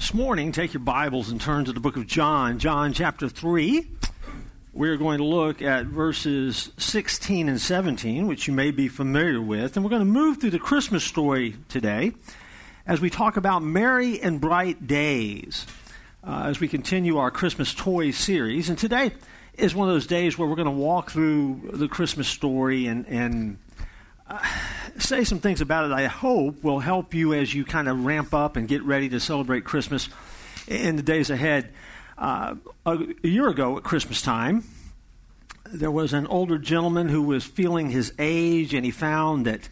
This morning, take your Bibles and turn to the book of John, John chapter 3. We're going to look at verses 16 and 17, which you may be familiar with. And we're going to move through the Christmas story today as we talk about merry and bright days uh, as we continue our Christmas toy series. And today is one of those days where we're going to walk through the Christmas story and, and uh, say some things about it I hope will help you as you kind of ramp up and get ready to celebrate Christmas in the days ahead. Uh, a, a year ago at Christmas time, there was an older gentleman who was feeling his age, and he found that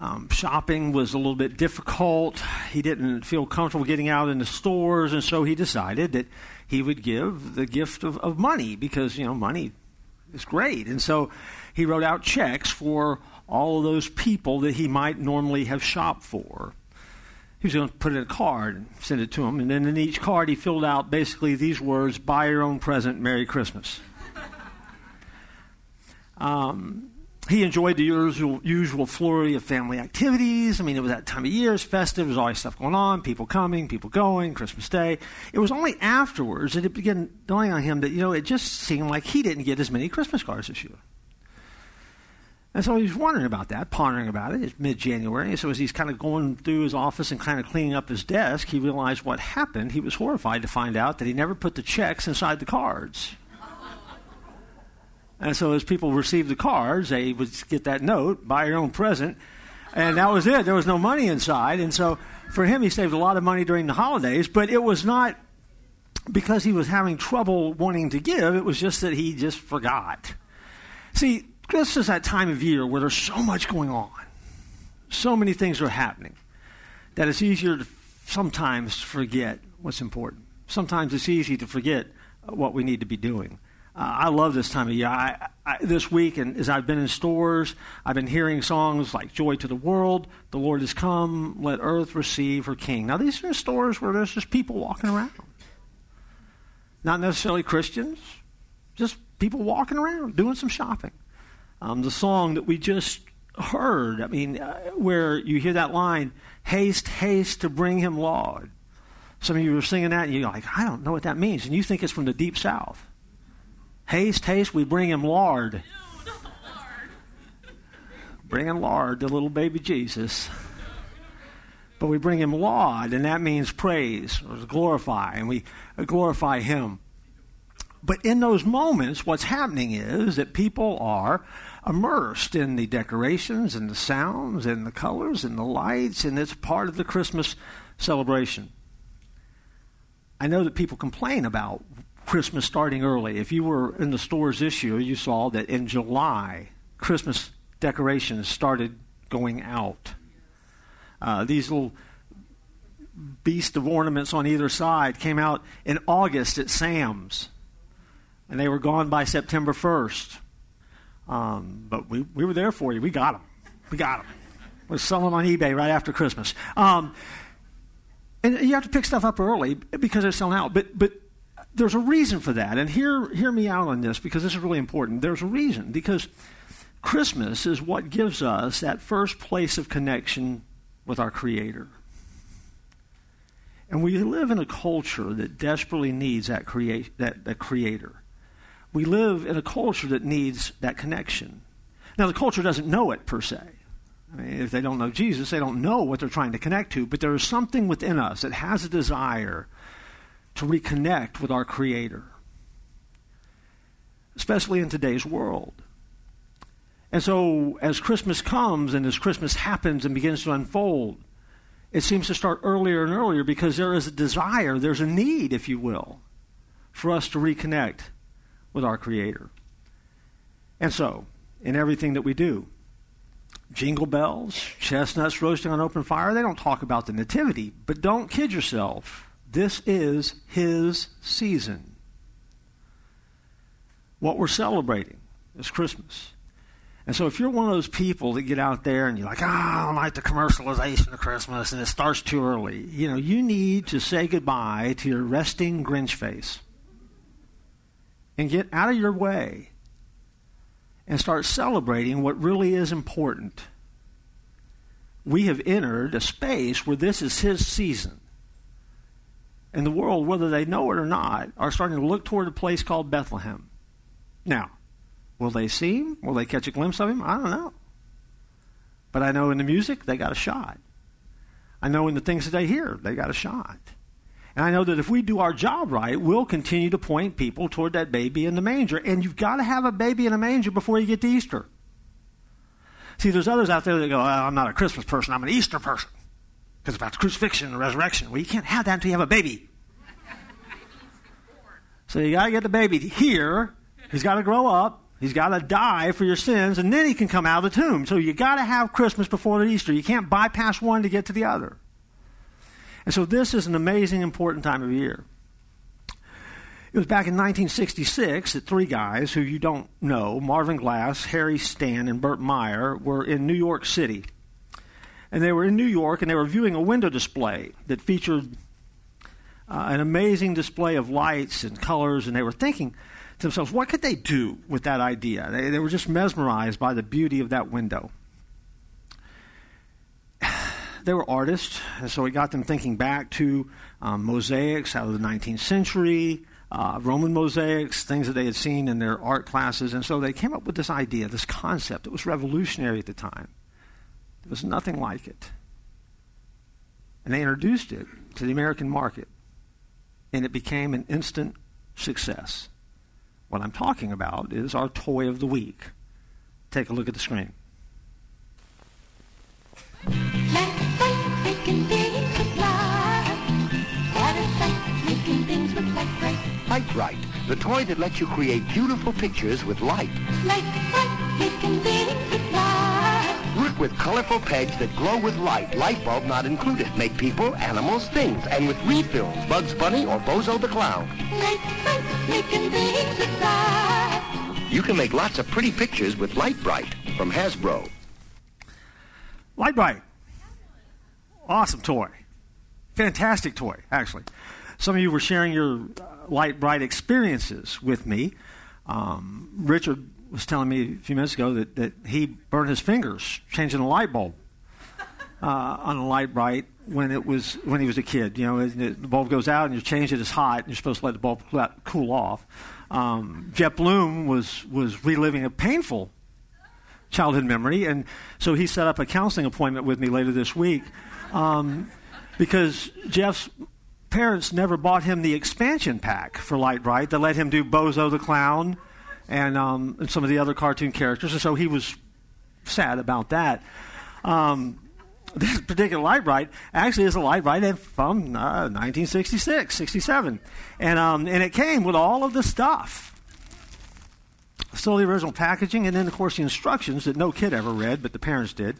um, shopping was a little bit difficult. He didn't feel comfortable getting out in the stores, and so he decided that he would give the gift of, of money because, you know, money is great. And so he wrote out checks for all of those people that he might normally have shopped for. He was going to put in a card and send it to them. And then in each card, he filled out basically these words Buy your own present, Merry Christmas. um, he enjoyed the usual, usual flurry of family activities. I mean, it was that time of year, it's festive, there's always stuff going on, people coming, people going, Christmas Day. It was only afterwards that it began dawning on him that, you know, it just seemed like he didn't get as many Christmas cards this year. And so he was wondering about that, pondering about it. It's mid January. And So as he's kind of going through his office and kind of cleaning up his desk, he realized what happened. He was horrified to find out that he never put the checks inside the cards. and so as people received the cards, they would get that note, buy your own present. And that was it. There was no money inside. And so for him, he saved a lot of money during the holidays, but it was not because he was having trouble wanting to give. It was just that he just forgot. See, this is that time of year where there's so much going on, so many things are happening, that it's easier to sometimes forget what's important. Sometimes it's easy to forget what we need to be doing. Uh, I love this time of year. I, I, this week, and as I've been in stores, I've been hearing songs like "Joy to the World," "The Lord has Come," "Let Earth Receive Her King." Now, these are stores where there's just people walking around, not necessarily Christians, just people walking around doing some shopping. Um, the song that we just heard, I mean, uh, where you hear that line, haste, haste to bring him Lord. Some of you are singing that and you're like, I don't know what that means. And you think it's from the deep south. Haste, haste, we bring him Lord. bring him Lord, the little baby Jesus. But we bring him Lord, and that means praise or glorify, and we glorify him. But in those moments, what's happening is that people are immersed in the decorations and the sounds and the colors and the lights, and it's part of the Christmas celebration. I know that people complain about Christmas starting early. If you were in the stores this year, you saw that in July, Christmas decorations started going out. Uh, these little beast of ornaments on either side came out in August at Sam's, and they were gone by September 1st. Um, but we, we were there for you. We got them. We got them. We selling them on eBay right after Christmas. Um, and you have to pick stuff up early because they're selling out. But, but there's a reason for that. And hear, hear me out on this because this is really important. There's a reason because Christmas is what gives us that first place of connection with our Creator. And we live in a culture that desperately needs that, create, that, that Creator we live in a culture that needs that connection. Now, the culture doesn't know it per se. I mean, if they don't know Jesus, they don't know what they're trying to connect to. But there is something within us that has a desire to reconnect with our Creator, especially in today's world. And so, as Christmas comes and as Christmas happens and begins to unfold, it seems to start earlier and earlier because there is a desire, there's a need, if you will, for us to reconnect with our Creator. And so, in everything that we do, jingle bells, chestnuts roasting on open fire, they don't talk about the nativity, but don't kid yourself. This is His season. What we're celebrating is Christmas. And so if you're one of those people that get out there and you're like, oh, I don't like the commercialization of Christmas and it starts too early, you know, you need to say goodbye to your resting Grinch face and get out of your way and start celebrating what really is important. We have entered a space where this is His season. And the world, whether they know it or not, are starting to look toward a place called Bethlehem. Now, will they see him? Will they catch a glimpse of him? I don't know. But I know in the music, they got a shot. I know in the things that they hear, they got a shot. And I know that if we do our job right, we'll continue to point people toward that baby in the manger. And you've got to have a baby in a manger before you get to Easter. See, there's others out there that go, oh, I'm not a Christmas person, I'm an Easter person. Because about the crucifixion and the resurrection. Well, you can't have that until you have a baby. so you got to get the baby here. He's got to grow up. He's got to die for your sins, and then he can come out of the tomb. So you got to have Christmas before the Easter. You can't bypass one to get to the other. And so this is an amazing, important time of year. It was back in 1966 that three guys who you don't know, Marvin Glass, Harry Stan, and Burt Meyer, were in New York City. And they were in New York and they were viewing a window display that featured uh, an amazing display of lights and colors, and they were thinking to themselves, what could they do with that idea? They, they were just mesmerized by the beauty of that window they were artists, and so it got them thinking back to um, mosaics out of the 19th century, uh, Roman mosaics, things that they had seen in their art classes, and so they came up with this idea, this concept. It was revolutionary at the time. There was nothing like it. And they introduced it to the American market, and it became an instant success. What I'm talking about is our toy of the week. Take a look at the screen. Lite-Brite, the toy that lets you create beautiful pictures with light. Light, light, making things with light. Work with colorful pegs that glow with light, light bulb not included. Make people, animals, things, and with refills, Bugs Bunny or Bozo the Clown. Light, light, making things with light. You can make lots of pretty pictures with Lite-Brite from Hasbro. Lite-Brite. Awesome toy. Fantastic toy, actually. Some of you were sharing your uh, Lite-Brite experiences with me. Um, Richard was telling me a few minutes ago that, that he burned his fingers changing a light bulb uh, on a Lite-Brite when it was when he was a kid. You know, the bulb goes out and you change it. It's hot, and you're supposed to let the bulb cool off. Um, Jeff Bloom was was reliving a painful childhood memory, and so he set up a counseling appointment with me later this week um, because Jeff's parents never bought him the expansion pack for Lite-Brite that let him do Bozo the Clown and, um, and some of the other cartoon characters. And so he was sad about that. Um, this particular Lite-Brite actually is a Lite-Brite from uh, 1966, 67. And, um, and it came with all of the stuff. Still the original packaging, and then, of course, the instructions that no kid ever read, but the parents did.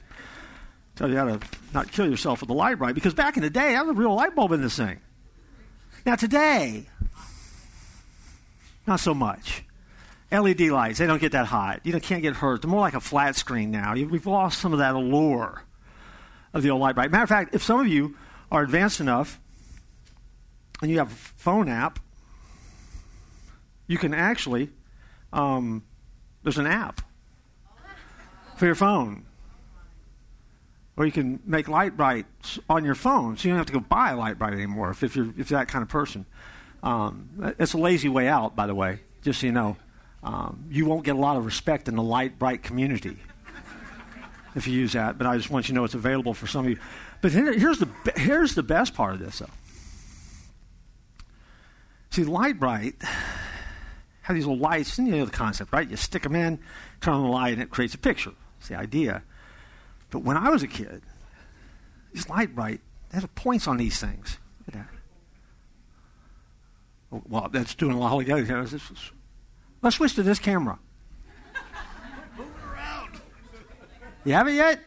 Tell you how to not kill yourself with the Lite-Brite, because back in the day, I was a real light bulb in this thing. Now, today, not so much. LED lights, they don't get that hot. You know, can't get hurt. They're more like a flat screen now. We've lost some of that allure of the old Lite-Brite. Matter of fact, if some of you are advanced enough and you have a phone app, you can actually, um, there's an app for your phone or you can make Lite-Brites on your phone, so you don't have to go buy a Lite-Brite anymore if, if, you're, if that kind of person. Um, it's a lazy way out, by the way, just so you know. Um, you won't get a lot of respect in the Lite-Brite community if you use that, but I just want you to know it's available for some of you. But here's the, here's the best part of this, though. See, Lite-Brite have these little lights, and you know the concept, right? You stick them in, turn on the light, and it creates a picture. It's the idea. But when I was a kid, these Lite-Brite, they had points on these things. Oh, well, that's doing a lot of other. Let's switch to this camera. You have it yet?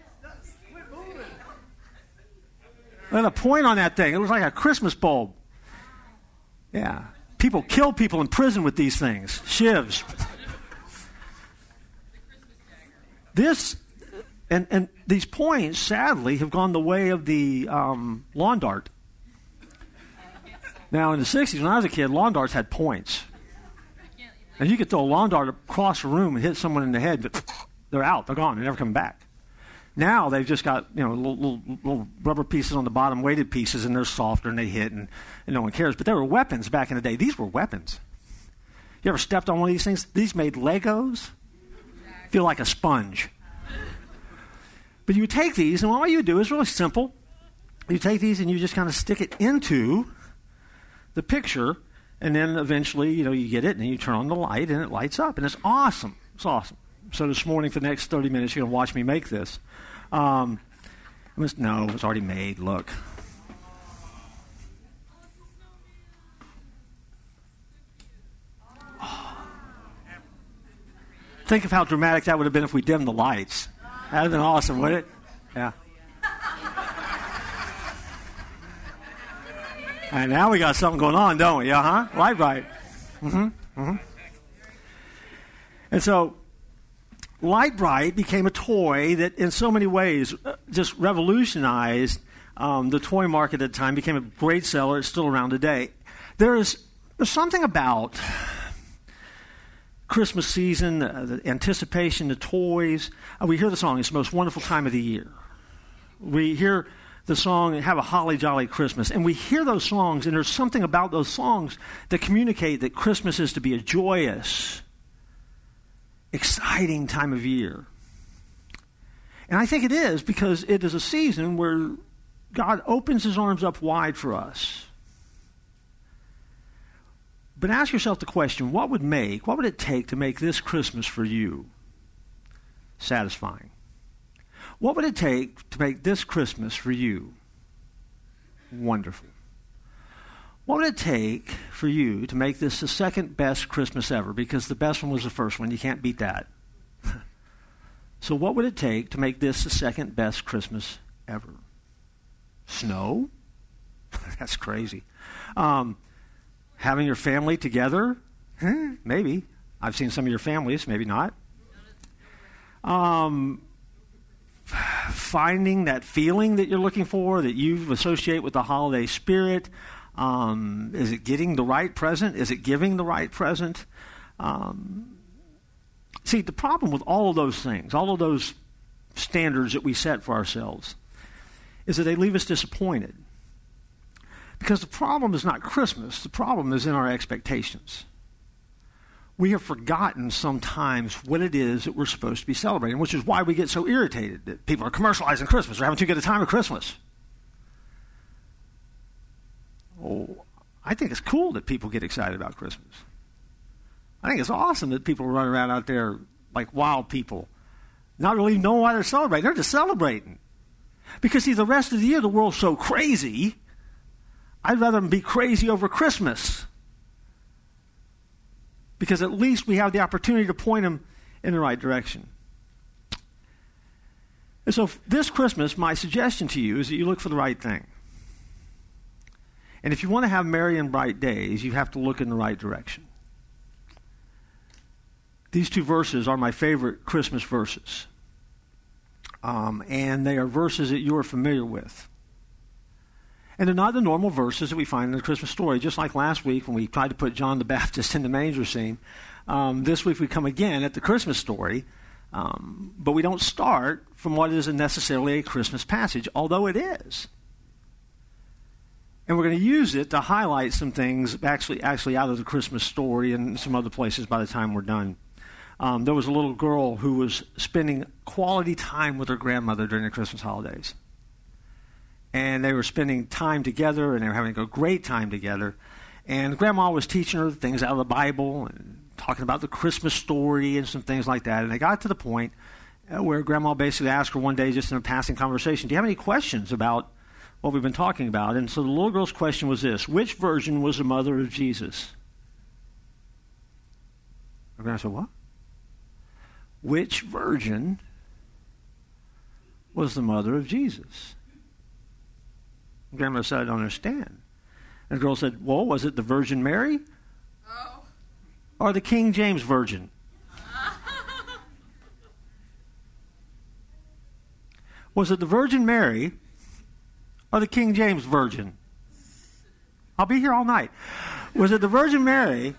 And a point on that thing. It was like a Christmas bulb. Yeah. People kill people in prison with these things. Shivs. This and, and these points, sadly, have gone the way of the um, lawn dart. Now, in the 60s, when I was a kid, lawn darts had points. And you could throw a lawn dart across a room and hit someone in the head, but they're out, they're gone, they're never coming back. Now they've just got you know little, little, little, rubber pieces on the bottom, weighted pieces, and they're softer and they hit, and, and no one cares. But they were weapons back in the day. These were weapons. You ever stepped on one of these things? These made Legos feel like a sponge. But you take these, and all you do is really simple. You take these and you just kind of stick it into the picture, and then eventually, you know, you get it, and then you turn on the light, and it lights up, and it's awesome. It's awesome. So this morning, for the next 30 minutes, you're going to watch me make this. Um, was, no, it's already made. Look. Think of how dramatic that would have been if we dimmed the lights. That would have been awesome, wouldn't it? Yeah. And now we got something going on, don't we? Yeah, huh? Lite-Brite. Mm-hmm. Mm-hmm. And so Lite-Brite became a toy that, in so many ways, uh, just revolutionized um, the toy market at the time, became a great seller. It's still around today. There is there's something about Christmas season, uh, the anticipation, the toys. Uh, we hear the song, it's the most wonderful time of the year. We hear the song, Have a Holly Jolly Christmas. And we hear those songs, and there's something about those songs that communicate that Christmas is to be a joyous, exciting time of year. And I think it is because it is a season where God opens his arms up wide for us. But ask yourself the question what would make, what would it take to make this Christmas for you satisfying? What would it take to make this Christmas for you wonderful? What would it take for you to make this the second best Christmas ever? Because the best one was the first one. You can't beat that. so, what would it take to make this the second best Christmas ever? Snow? That's crazy. Um, having your family together? maybe. I've seen some of your families, maybe not. Um, finding that feeling that you're looking for, that you associate with the holiday spirit. Um, is it getting the right present? Is it giving the right present? Um, see, the problem with all of those things, all of those standards that we set for ourselves, is that they leave us disappointed. Because the problem is not Christmas, the problem is in our expectations. We have forgotten sometimes what it is that we're supposed to be celebrating, which is why we get so irritated that people are commercializing Christmas. They're having too good a time at Christmas. Oh, I think it's cool that people get excited about Christmas. I think it's awesome that people run around out there like wild people, not really knowing why they're celebrating. They're just celebrating. Because, see, the rest of the year, the world's so crazy, I'd rather them be crazy over Christmas. Because at least we have the opportunity to point them in the right direction. And so, this Christmas, my suggestion to you is that you look for the right thing. And if you want to have merry and bright days, you have to look in the right direction. These two verses are my favorite Christmas verses. Um, and they are verses that you are familiar with. And they're not the normal verses that we find in the Christmas story. Just like last week when we tried to put John the Baptist in the manger scene, um, this week we come again at the Christmas story. Um, but we don't start from what isn't necessarily a Christmas passage, although it is. And we're going to use it to highlight some things actually, actually out of the Christmas story and some other places by the time we're done. Um, there was a little girl who was spending quality time with her grandmother during the Christmas holidays. And they were spending time together and they were having a great time together. And grandma was teaching her things out of the Bible and talking about the Christmas story and some things like that. And they got to the point uh, where grandma basically asked her one day, just in a passing conversation, Do you have any questions about what we've been talking about. And so the little girl's question was this Which virgin was the mother of Jesus? The grandma said, What? Which virgin was the mother of Jesus? Grandma said, I don't understand. And the girl said, Well, was it the Virgin Mary? Oh. Or the King James Virgin? was it the Virgin Mary or the King James Virgin? I'll be here all night. Was it the Virgin Mary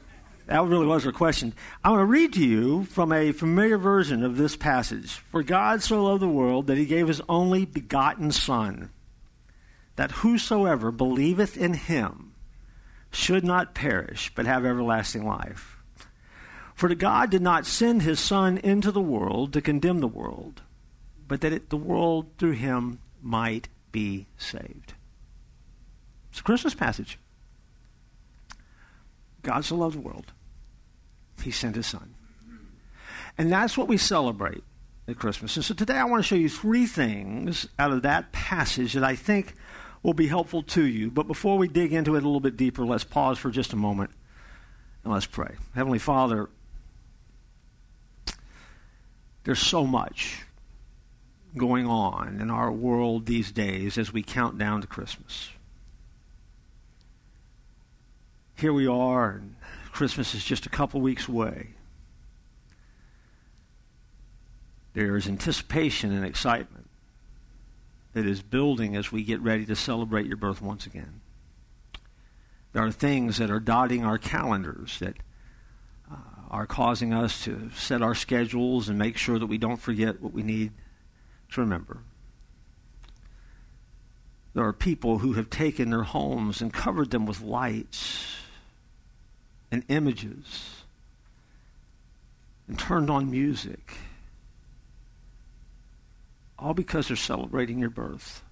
That really was her question. I want to read to you from a familiar version of this passage. For God so loved the world that he gave his only begotten Son, that whosoever believeth in him should not perish, but have everlasting life. For God did not send his Son into the world to condemn the world, but that it, the world through him might be saved. It's a Christmas passage. God so loved the world, he sent his son. And that's what we celebrate at Christmas. And so today I want to show you three things out of that passage that I think will be helpful to you. But before we dig into it a little bit deeper, let's pause for just a moment and let's pray. Heavenly Father, there's so much going on in our world these days as we count down to Christmas. Here we are, and Christmas is just a couple weeks away. There is anticipation and excitement that is building as we get ready to celebrate your birth once again. There are things that are dotting our calendars that uh, are causing us to set our schedules and make sure that we don't forget what we need to remember. There are people who have taken their homes and covered them with lights and images and turned on music. All because they're celebrating your birth.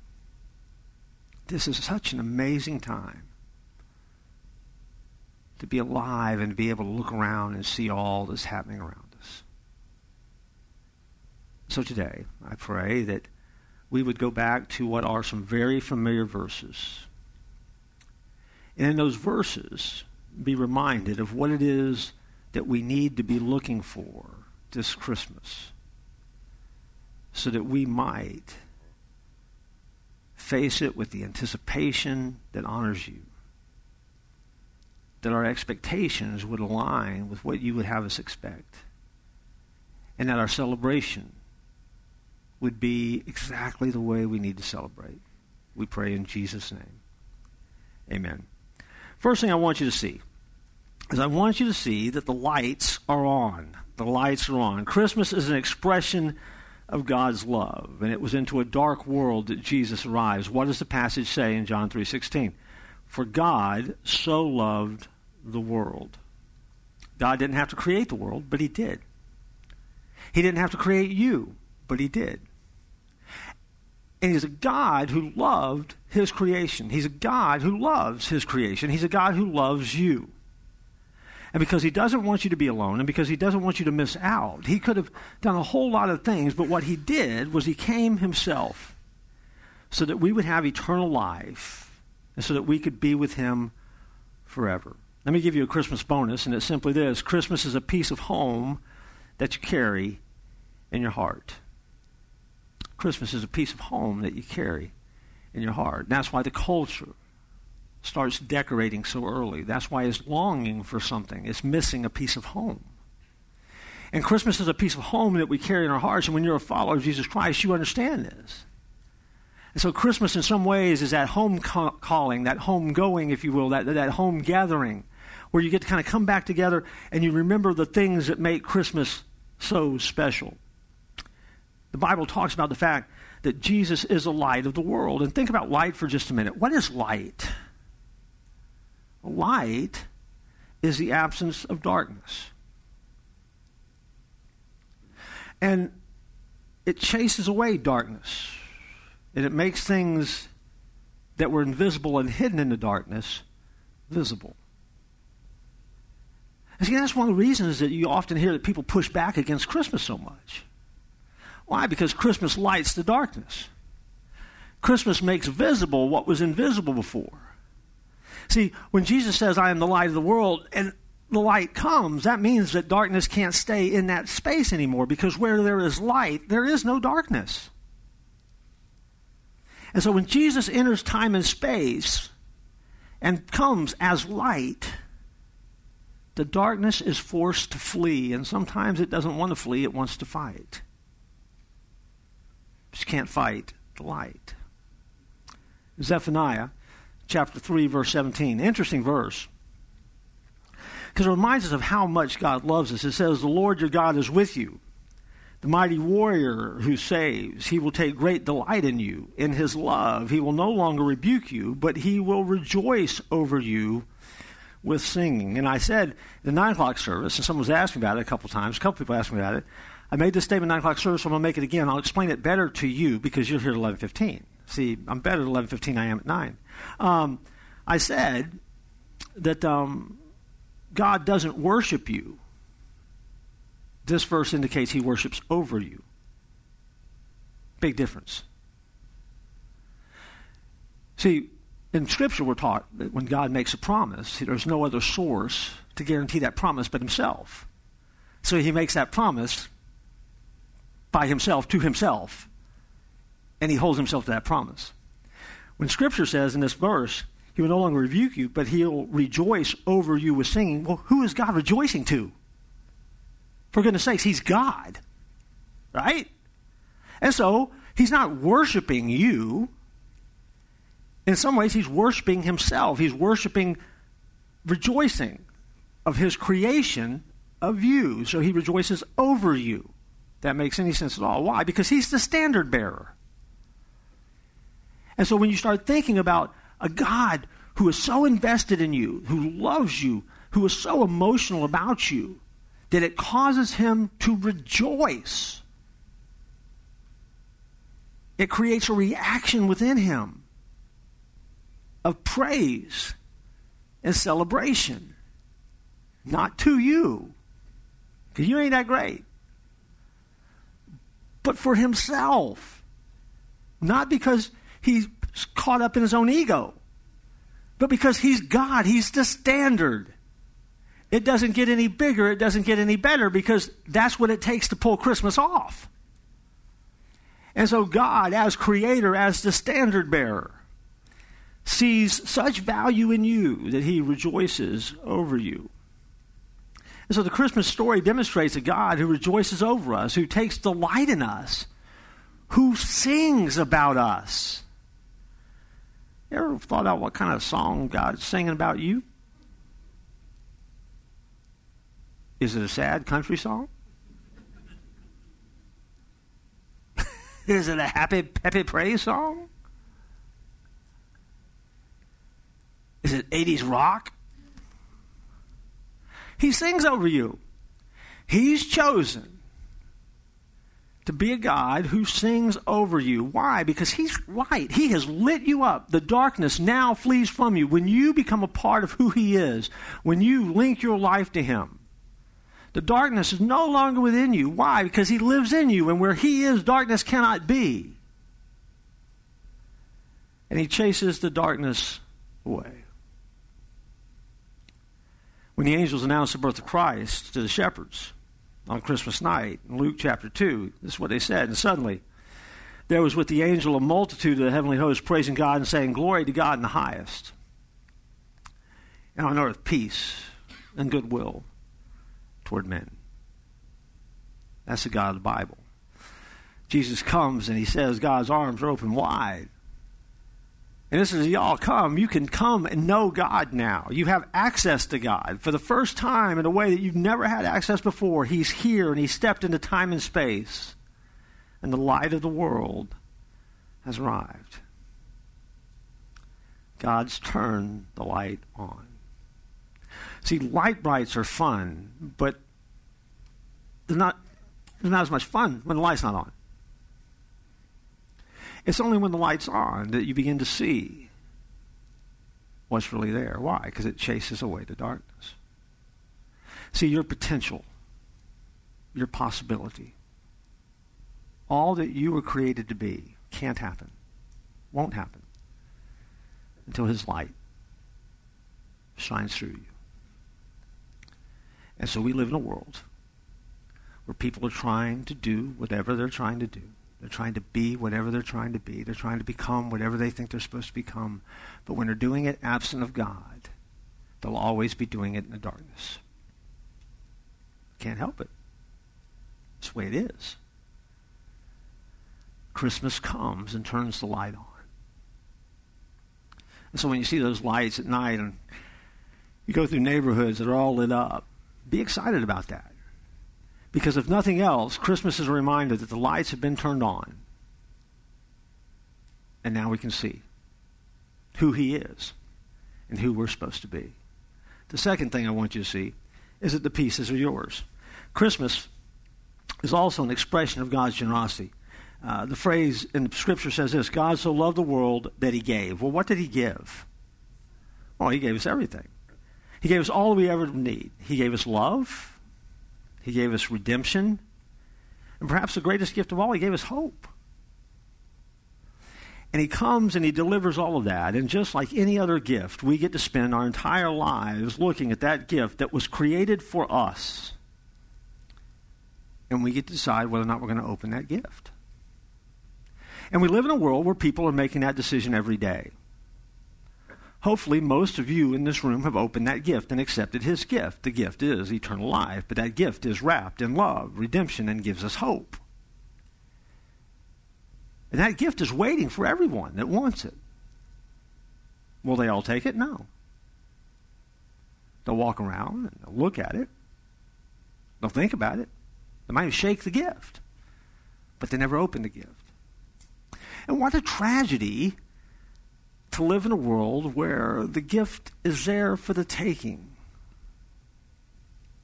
This is such an amazing time to be alive and be able to look around and see all that's happening around us. So today, I pray that we would go back to what are some very familiar verses. And in those verses, be reminded of what it is that we need to be looking for this Christmas so that we might face it with the anticipation that honors you. That our expectations would align with what you would have us expect. And that our celebration would be exactly the way we need to celebrate. We pray in Jesus' name. Amen. First thing I want you to see is I want you to see that the lights are on. The lights are on. Christmas is an expression of God's love, and it was into a dark world that Jesus arrives. What does the passage say in John 3:16? For God so loved the world. God didn't have to create the world, but he did. He didn't have to create you, but he did. And he's a God who loved his creation. He's a God who loves his creation. He's a God who loves you. And because he doesn't want you to be alone and because he doesn't want you to miss out, he could have done a whole lot of things, but what he did was he came himself so that we would have eternal life and so that we could be with him forever. Let me give you a Christmas bonus, and it's simply this Christmas is a piece of home that you carry in your heart. Christmas is a piece of home that you carry in your heart. And that's why the culture starts decorating so early. That's why it's longing for something. It's missing a piece of home. And Christmas is a piece of home that we carry in our hearts. And when you're a follower of Jesus Christ, you understand this. And so Christmas, in some ways, is that home calling, that home going, if you will, that, that home gathering, where you get to kind of come back together and you remember the things that make Christmas so special. The Bible talks about the fact that Jesus is the light of the world. And think about light for just a minute. What is light? Light is the absence of darkness. And it chases away darkness. And it makes things that were invisible and hidden in the darkness visible. And see, that's one of the reasons that you often hear that people push back against Christmas so much. Why? Because Christmas lights the darkness. Christmas makes visible what was invisible before. See, when Jesus says, I am the light of the world, and the light comes, that means that darkness can't stay in that space anymore because where there is light, there is no darkness. And so when Jesus enters time and space and comes as light, the darkness is forced to flee, and sometimes it doesn't want to flee, it wants to fight. Just can't fight the light. Zephaniah chapter 3, verse 17. Interesting verse. Because it reminds us of how much God loves us. It says, The Lord your God is with you. The mighty warrior who saves, he will take great delight in you. In his love, he will no longer rebuke you, but he will rejoice over you with singing. And I said the 9 o'clock service, and someone was asking about it a couple times, a couple people asked me about it. I made this statement 9 o'clock service, so I'm going to make it again. I'll explain it better to you because you're here at 11.15. See, I'm better at 11.15 I am at 9. Um, I said that um, God doesn't worship you. This verse indicates he worships over you. Big difference. See, in Scripture, we're taught that when God makes a promise, there's no other source to guarantee that promise but himself. So he makes that promise by himself to himself, and he holds himself to that promise. When Scripture says in this verse, he will no longer rebuke you, but he'll rejoice over you with singing. Well, who is God rejoicing to? For goodness sakes, he's God. Right? And so, he's not worshiping you. In some ways, he's worshiping himself. He's worshiping, rejoicing of his creation of you. So he rejoices over you. That makes any sense at all. Why? Because he's the standard bearer. And so when you start thinking about a God who is so invested in you, who loves you, who is so emotional about you, that it causes him to rejoice. It creates a reaction within him of praise and celebration. Not to you, because you ain't that great, but for himself. Not because he's caught up in his own ego. But because he's God, he's the standard. It doesn't get any bigger, it doesn't get any better because that's what it takes to pull Christmas off. And so God, as creator, as the standard bearer, sees such value in you that he rejoices over you. And so the Christmas story demonstrates a God who rejoices over us, who takes delight in us, who sings about us. Ever thought out what kind of song God's singing about you? Is it a sad country song? Is it a happy, peppy praise song? Is it 80s rock? He sings over you. He's chosen to be a God who sings over you. Why? Because He's light. He has lit you up. The darkness now flees from you. When you become a part of who He is, when you link your life to Him, the darkness is no longer within you. Why? Because He lives in you, and where He is, darkness cannot be. And He chases the darkness away. When the angels announced the birth of Christ to the shepherds, on Christmas night. In Luke chapter 2, this is what they said. And suddenly, there was with the angel a multitude of the heavenly hosts praising God and saying, Glory to God in the highest. And on earth, peace and goodwill toward men. That's the God of the Bible. Jesus comes and he says, God's arms are open wide. And this is y'all come. You can come and know God now. You have access to God for the first time in a way that you've never had access before. He's here and He stepped into time and space, and the light of the world has arrived. God's turned the light on. See, Lite-Brites are fun, but they're not, they're not as much fun when the light's not on. It's only when the light's on that you begin to see what's really there. Why? Because it chases away the darkness. See, your potential, your possibility, all that you were created to be can't happen, won't happen until His light shines through you. And so we live in a world where people are trying to do whatever they're trying to do they're trying to be whatever they're trying to be. They're trying to become whatever they think they're supposed to become. But when they're doing it absent of God, they'll always be doing it in the darkness. Can't help it. It's the way it is. Christmas comes and turns the light on. And so when you see those lights at night and You go through neighborhoods that are all lit up. Be excited about that. Because if nothing else, Christmas is a reminder that the lights have been turned on. And now we can see who He is and who we're supposed to be. The second thing I want you to see is that the pieces are yours. Christmas is also an expression of God's generosity. Uh, the phrase in the scripture says this God so loved the world that he gave. Well, what did he give? Well, he gave us everything. He gave us all we ever need. He gave us love, he gave us redemption. And perhaps the greatest gift of all, He gave us hope. And He comes and He delivers all of that. And just like any other gift, we get to spend our entire lives looking at that gift that was created for us. And we get to decide whether or not we're going to open that gift. And we live in a world where people are making that decision every day. Hopefully, most of you in this room have opened that gift and accepted his gift. The gift is eternal life, but that gift is wrapped in love, redemption, and gives us hope. And that gift is waiting for everyone that wants it. Will they all take it? No. They'll walk around and they'll look at it. They'll think about it. They might shake the gift, but they never open the gift. And what a tragedy to live in a world where the gift is there for the taking,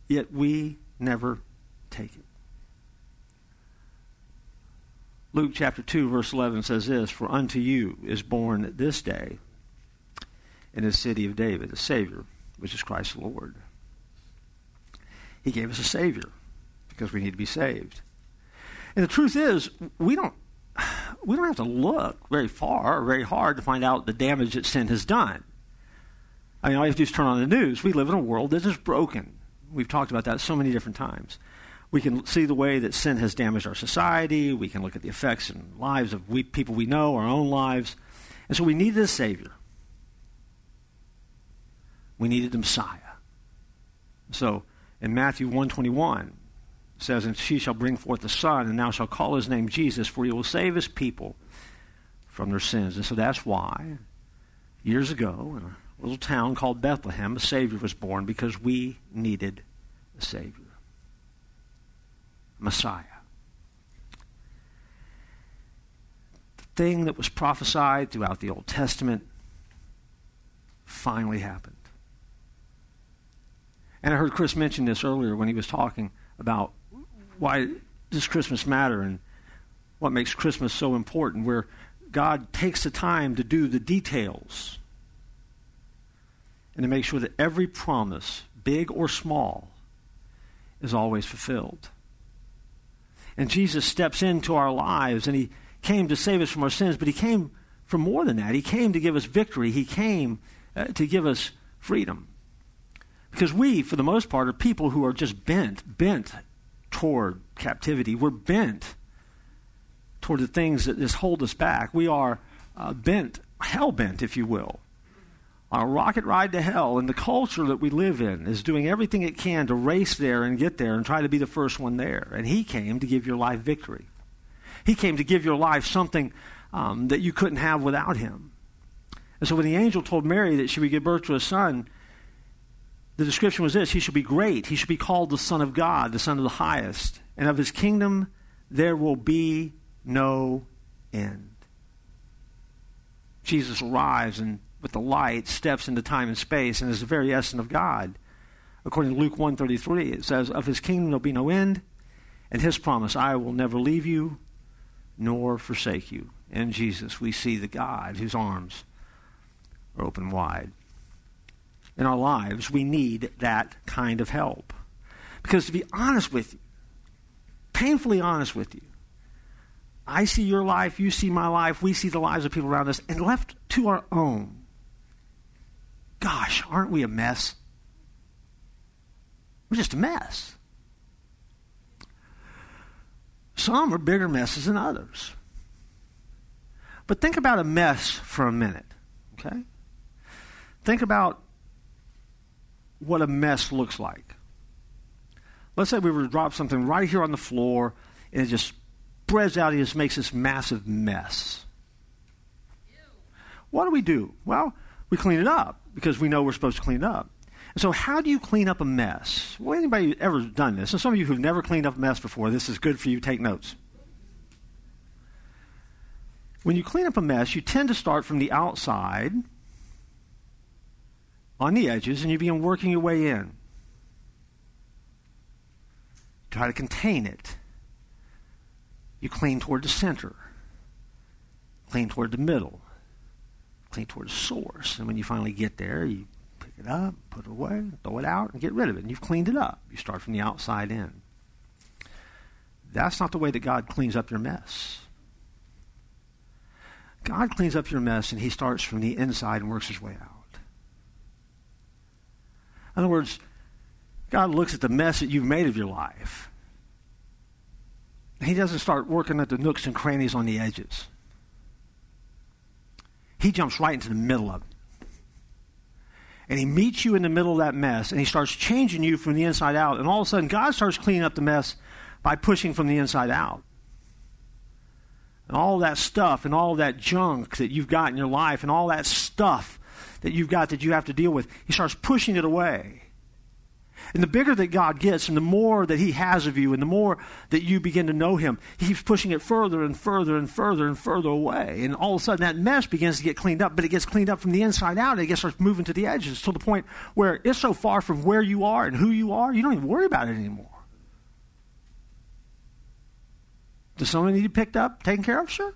yet we never take it. Luke chapter 2, verse 11 says this For unto you is born this day in the city of David a Savior, which is Christ the Lord. He gave us a Savior because we need to be saved. And the truth is, we don't we don't have to look very far or very hard to find out the damage that sin has done. I mean, all you have to do is turn on the news. We live in a world that is broken. We've talked about that so many different times. We can see the way that sin has damaged our society. We can look at the effects and lives of we, people we know, our own lives. And so we needed a Savior. We needed a Messiah. So in Matthew 121, says, And she shall bring forth a son, and thou shalt call his name Jesus, for he will save his people from their sins. And so that's why, years ago, in a little town called Bethlehem, a Savior was born because we needed a Savior. Messiah. The thing that was prophesied throughout the Old Testament finally happened. And I heard Chris mention this earlier when he was talking about why does Christmas matter and what makes Christmas so important, where God takes the time to do the details and to make sure that every promise, big or small, is always fulfilled. And Jesus steps into our lives and he came to save us from our sins, but he came for more than that. He came to give us victory, he came uh, to give us freedom. Because we, for the most part, are people who are just bent, bent toward captivity. We're bent toward the things that just hold us back. We are uh, bent, hell bent, if you will, on a rocket ride to hell. And the culture that we live in is doing everything it can to race there and get there and try to be the first one there. And He came to give your life victory. He came to give your life something um, that you couldn't have without Him. And so when the angel told Mary that she would give birth to a son, the description was this He should be great. He should be called the Son of God, the Son of the highest. And of his kingdom there will be no end. Jesus arrives and with the light steps into time and space and is the very essence of God. According to Luke 1:33 it says, Of his kingdom there'll be no end, and his promise, I will never leave you nor forsake you. In Jesus, we see the God whose arms are open wide in our lives, we need that kind of help. Because to be honest with you, painfully honest with you, I see your life, you see my life, we see the lives of people around us, and left to our own, gosh, aren't we a mess? We're just a mess. Some are bigger messes than others. But think about a mess for a minute, okay? Think about what a mess looks like. Let's say we were to drop something right here on the floor and it just spreads out and just makes this massive mess. What do we do? Well, we clean it up because we know we're supposed to clean it up. So, how do you clean up a mess? Well, anybody ever done this? And some of you who've never cleaned up a mess before, this is good for you. Take notes. When you clean up a mess, you tend to start from the outside on the edges and you begin working your way in. Try to contain it. You clean toward the center, clean toward the middle, clean toward the source. And when you finally get there, you pick it up, put it away, throw it out, and get rid of it. And you've cleaned it up. You start from the outside in. That's not the way that God cleans up your mess. God cleans up your mess and he starts from the inside and works his way out. In other words, God looks at the mess that you've made of your life. He doesn't start working at the nooks and crannies on the edges. He jumps right into the middle of it. And he meets you in the middle of that mess and he starts changing you from the inside out. And all of a sudden, God starts cleaning up the mess by pushing from the inside out and all that stuff and all that junk that you've got in your life and all that stuff that you've got that you have to deal with, he starts pushing it away. And the bigger that God gets and the more that he has of you and the more that you begin to know him, he keeps pushing it further and further and further and further away. And all of a sudden that mess begins to get cleaned up, but it gets cleaned up from the inside out and it gets starts moving to the edges to the point where it's so far from where you are and who you are, you don't even worry about it anymore. Does someone need to be picked up, taken care of? Sure.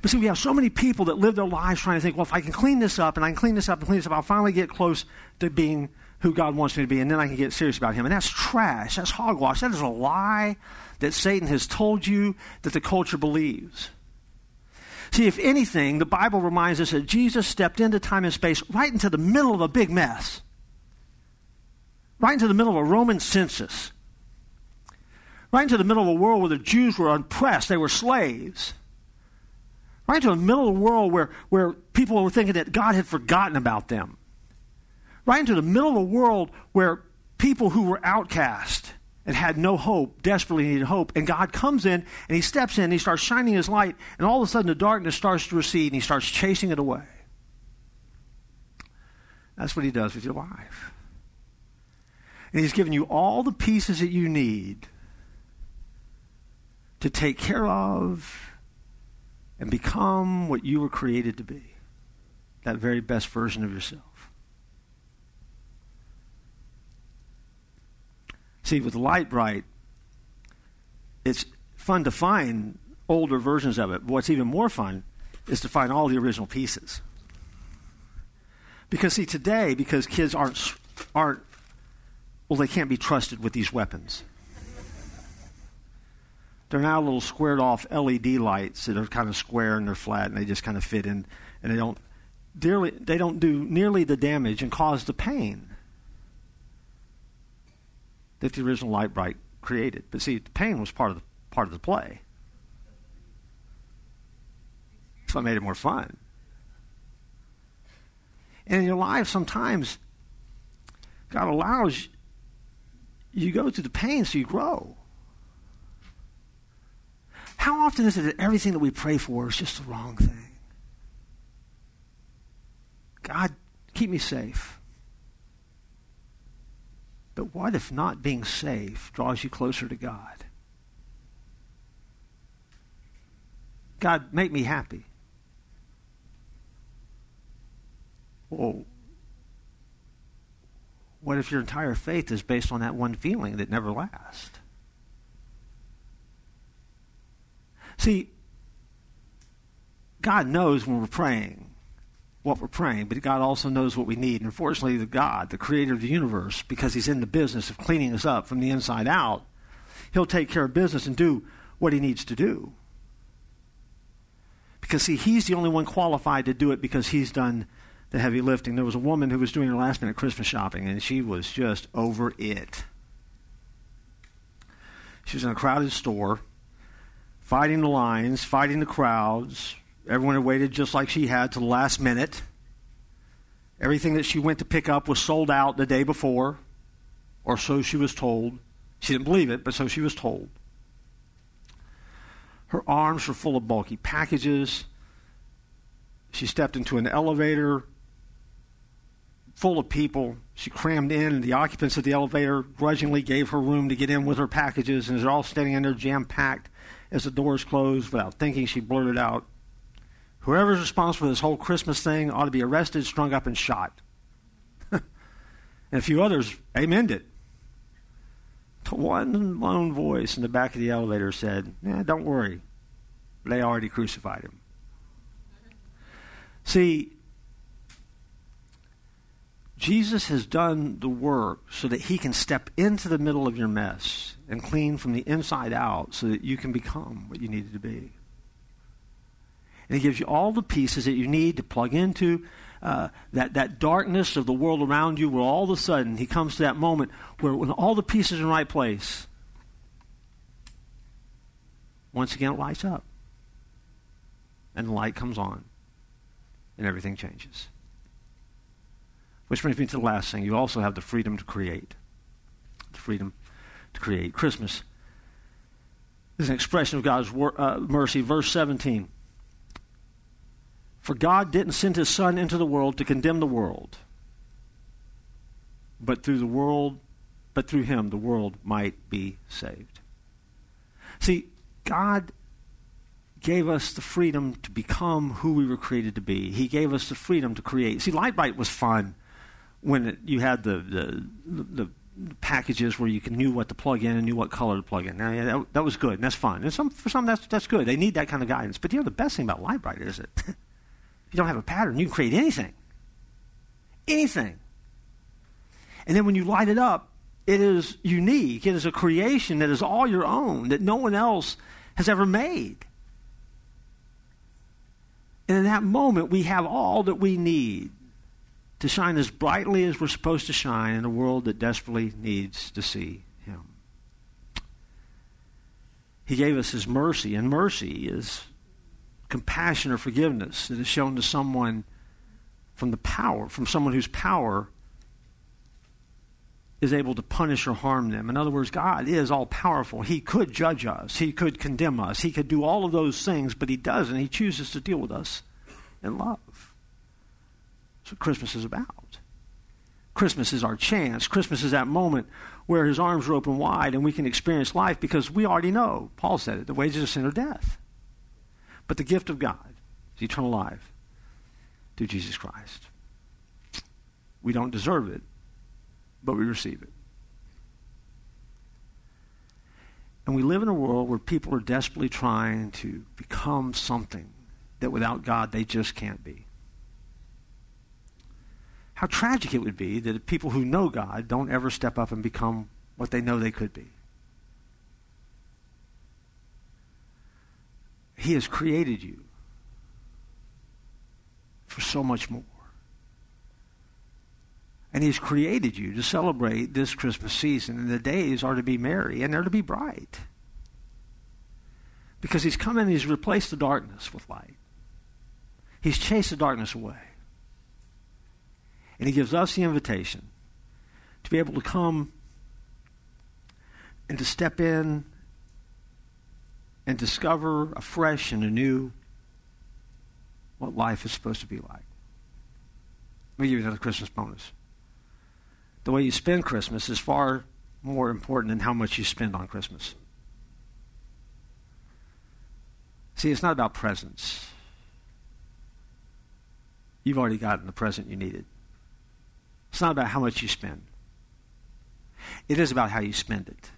But see, we have so many people that live their lives trying to think, well, if I can clean this up and I can clean this up and clean this up, I'll finally get close to being who God wants me to be, and then I can get serious about Him. And that's trash. That's hogwash. That is a lie that Satan has told you that the culture believes. See, if anything, the Bible reminds us that Jesus stepped into time and space right into the middle of a big mess, right into the middle of a Roman census right into the middle of a world where the Jews were oppressed, they were slaves. Right into the middle of a world where, where people were thinking that God had forgotten about them. Right into the middle of a world where people who were outcast and had no hope, desperately needed hope. And God comes in and he steps in and he starts shining his light, and all of a sudden the darkness starts to recede and he starts chasing it away. That's what he does with your life. And he's given you all the pieces that you need to take care of and become what you were created to be that very best version of yourself. See, with Lite-Brite, it's fun to find older versions of it. But What's even more fun is to find all the original pieces. Because see, today, because kids aren't aren't well, they can't be trusted with these weapons. They're now little squared off LED lights that are kind of square and they're flat and they just kind of fit in and they don't dearly, they don't do nearly the damage and cause the pain that the original Lite-Brite created. But see, the pain was part of the part of the play. That's what made it more fun. And in your life, sometimes God allows you go through the pain so you grow. How often is it that everything that we pray for is just the wrong thing? God, keep me safe. But what if not being safe draws you closer to God? God, make me happy. Well, what if your entire faith is based on that one feeling that never lasts? See, God knows when we're praying what we're praying, but God also knows what we need. And unfortunately, the God, the creator of the universe, because he's in the business of cleaning us up from the inside out, he'll take care of business and do what he needs to do. Because, see, he's the only one qualified to do it because he's done the heavy lifting. There was a woman who was doing her last minute Christmas shopping, and she was just over it. She was in a crowded store fighting the lines, fighting the crowds. Everyone had waited just like she had to the last minute. Everything that she went to pick up was sold out the day before, or so she was told. She didn't believe it, but so she was told. Her arms were full of bulky packages. She stepped into an elevator. Full of people. She crammed in, and the occupants of the elevator grudgingly gave her room to get in with her packages, and they're all standing in there jam packed as the doors closed. Without thinking, she blurted out, Whoever's responsible for this whole Christmas thing ought to be arrested, strung up, and shot. and a few others amened it. One lone voice in the back of the elevator said, eh, Don't worry, they already crucified him. See, Jesus has done the work so that he can step into the middle of your mess and clean from the inside out so that you can become what you needed to be. And he gives you all the pieces that you need to plug into uh, that, that darkness of the world around you, where all of a sudden he comes to that moment where when all the pieces are in the right place, once again it lights up. And the light comes on, and everything changes. Which brings me to the last thing. You also have the freedom to create. The freedom to create. Christmas is an expression of God's wor- uh, mercy. Verse 17. For God didn't send his Son into the world to condemn the world, but through the world, but through him the world might be saved. See, God gave us the freedom to become who we were created to be. He gave us the freedom to create. See, Lite-Brite was fun when it, you had the, the, the packages where you can knew what to plug in and knew what color to plug in. Now, yeah, that, that was good and that's fun. And some for some that's that's good. They need that kind of guidance. But you know the best thing about Lite-Brite is it if you don't have a pattern, you can create anything. Anything. And then when you light it up, it is unique. It is a creation that is all your own, that no one else has ever made. And in that moment, we have all that we need to shine as brightly as we're supposed to shine in a world that desperately needs to see Him. He gave us His mercy, and mercy is compassion or forgiveness that is shown to someone from the power, from someone whose power is able to punish or harm them. In other words, God is all powerful. He could judge us, He could condemn us, He could do all of those things, but He doesn't. He chooses to deal with us in love. What Christmas is about. Christmas is our chance. Christmas is that moment where His arms are open wide and we can experience life because we already know, Paul said it, the wages of sin are death. But the gift of God is eternal life through Jesus Christ. We don't deserve it, but we receive it. And we live in a world where people are desperately trying to become something that without God they just can't be. How tragic it would be that people who know God don't ever step up and become what they know they could be. He has created you for so much more. And He's created you to celebrate this Christmas season. And the days are to be merry and they're to be bright. Because He's come and He's replaced the darkness with light. He's chased the darkness away. And He gives us the invitation to be able to come and to step in and discover afresh and anew what life is supposed to be like. Let me give you another Christmas bonus the way you spend Christmas is far more important than how much you spend on Christmas. See, it's not about presents. You've already gotten the present you needed. It's not about how much you spend. It is about how you spend it.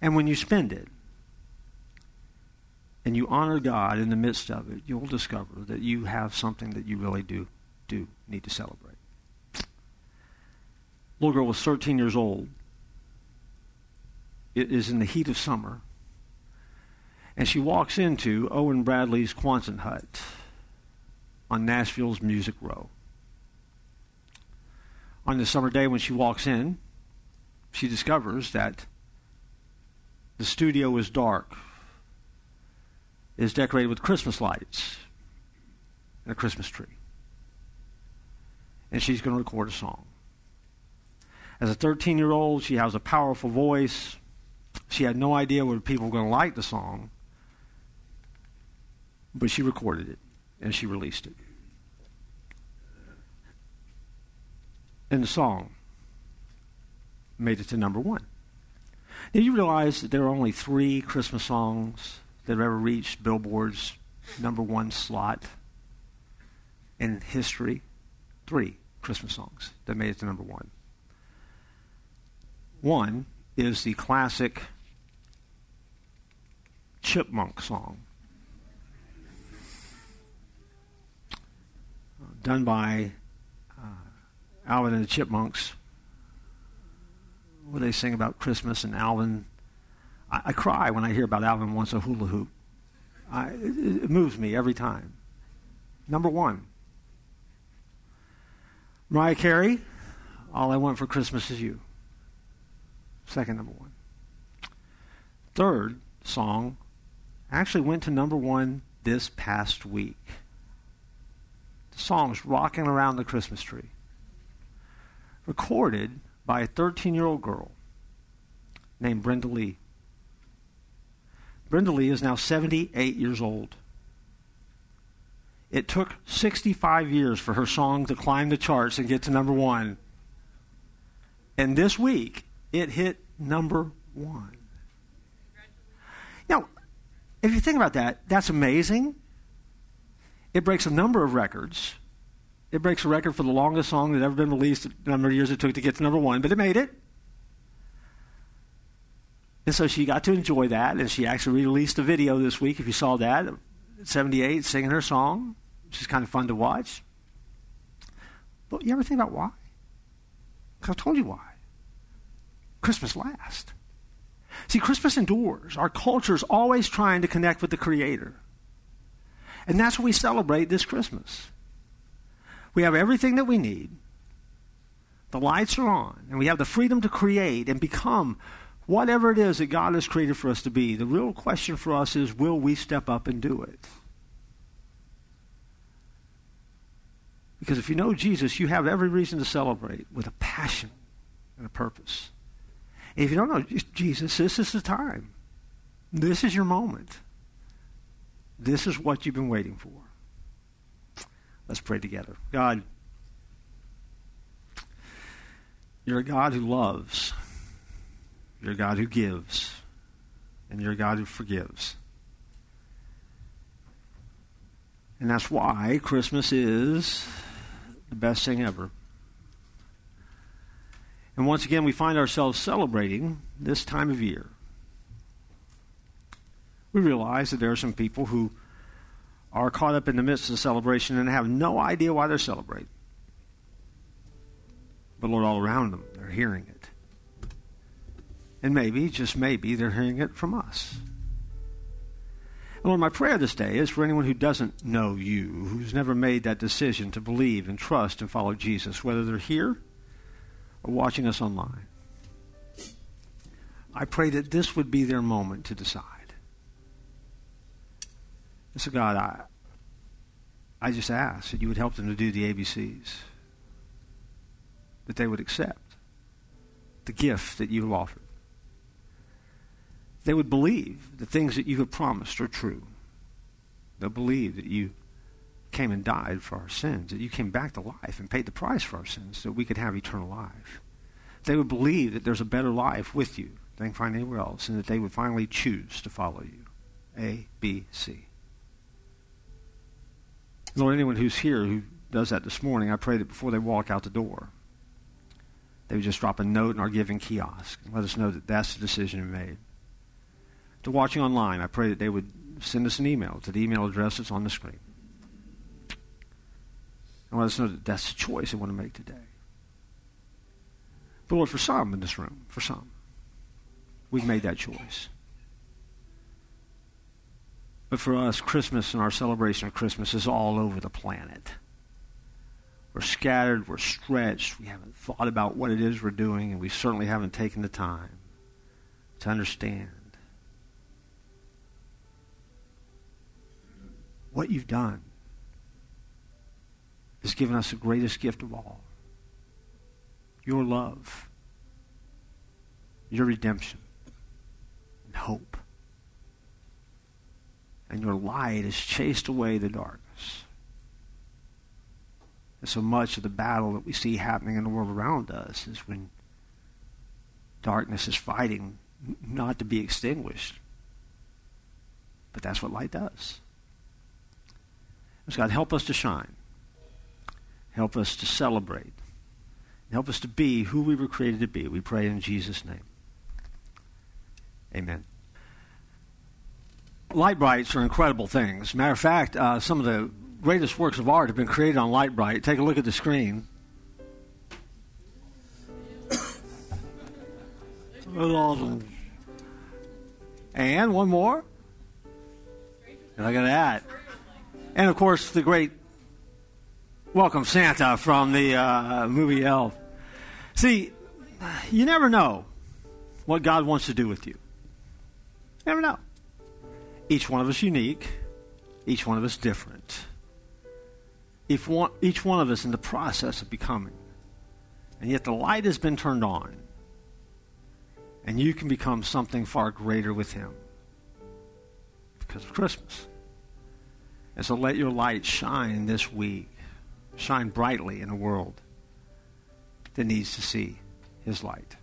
And when you spend it, and you honor God in the midst of it, you'll discover that you have something that you really do do need to celebrate little girl was 13 years old. It is in the heat of summer. And she walks into Owen Bradley's Quonset hut on Nashville's Music Row. On the summer day when she walks in, she discovers that the studio is dark, is decorated with Christmas lights and a Christmas tree. And she's going to record a song. As a 13 year old, she has a powerful voice. She had no idea whether people were going to like the song, but she recorded it and she released it. In the song made it to number one. Did you realize that there are only three Christmas songs that have ever reached Billboard's number one slot in history? Three Christmas songs that made it to number one. One is the classic Chipmunk song, done by Alvin and the Chipmunks where they sing about Christmas and Alvin. I, I cry when I hear about Alvin wants a hula hoop. I, it, it moves me every time. Number one. Mariah Carey, All I Want for Christmas Is You. Second number one. Third song actually went to number one this past week. The song's Rocking Around the Christmas Tree. Recorded by a 13 year old girl named Brenda Lee. Brenda Lee is now 78 years old. It took 65 years for her song to climb the charts and get to number one. And this week, it hit number one. Now, if you think about that, that's amazing. It breaks a number of records. It breaks a record for the longest song that ever been released, the number of years it took to get to number one, but it made it. And so she got to enjoy that, and she actually released a video this week, if you saw that, 78, singing her song, which is kind of fun to watch. But you ever think about why? Because I told you why. Christmas lasts. See, Christmas endures. Our culture is always trying to connect with the Creator. And that's what we celebrate this Christmas. We have everything that we need. The lights are on, and we have the freedom to create and become whatever it is that God has created for us to be. The real question for us is will we step up and do it? Because if you know Jesus, you have every reason to celebrate with a passion and a purpose. And if you don't know Jesus, this is the time. This is your moment. This is what you've been waiting for. Let's pray together. God, you're a God who loves, you're a God who gives, and you're a God who forgives. And that's why Christmas is the best thing ever. And once again, we find ourselves celebrating this time of year. We realize that there are some people who are caught up in the midst of the celebration and have no idea why they're celebrating. But Lord, all around them, they're hearing it. And maybe, just maybe, they're hearing it from us. Lord, my prayer this day is for anyone who doesn't know you, who's never made that decision to believe and trust and follow Jesus, whether they're here or watching us online. I pray that this would be their moment to decide. And so, God, I, I just ask that you would help them to do the ABCs, that they would accept the gift that you have offered. They would believe the things that you have promised are true. They'll believe that you came and died for our sins, that you came back to life and paid the price for our sins so we could have eternal life. They would believe that there's a better life with you than find anywhere else, and that they would finally choose to follow you. A, B, C. Lord, anyone who's here who does that this morning, I pray that before they walk out the door, they would just drop a note in our giving kiosk and let us know that that's the decision we made. To watching online, I pray that they would send us an email to the email address that's on the screen. And let us know that that's the choice they want to make today. But Lord, for some in this room, for some, we've made that choice. But for us, Christmas and our celebration of Christmas is all over the planet. We're scattered, we're stretched, we haven't thought about what it is we're doing, and we certainly haven't taken the time to understand what you've done has given us the greatest gift of all your love, your redemption, and hope and your light has chased away the darkness. And so much of the battle that we see happening in the world around us is when darkness is fighting not to be extinguished. But that's what light does. So God, help us to shine. Help us to celebrate. Help us to be who we were created to be. We pray in Jesus' name. Amen. Lite-Brites are incredible things. Matter of fact, uh, some of the greatest works of art have been created on Lite-Brite. Take a look at the screen. awesome. And one more. Look at that. And of course, the great Welcome Santa from the uh, movie Elf. See, you never know what God wants to do with you. Never know. Each one of us unique, each one of us different. If one, each one of us in the process of becoming. And yet the light has been turned on. And you can become something far greater with Him because of Christmas. And so let your light shine this week. Shine brightly in a world that needs to see His light.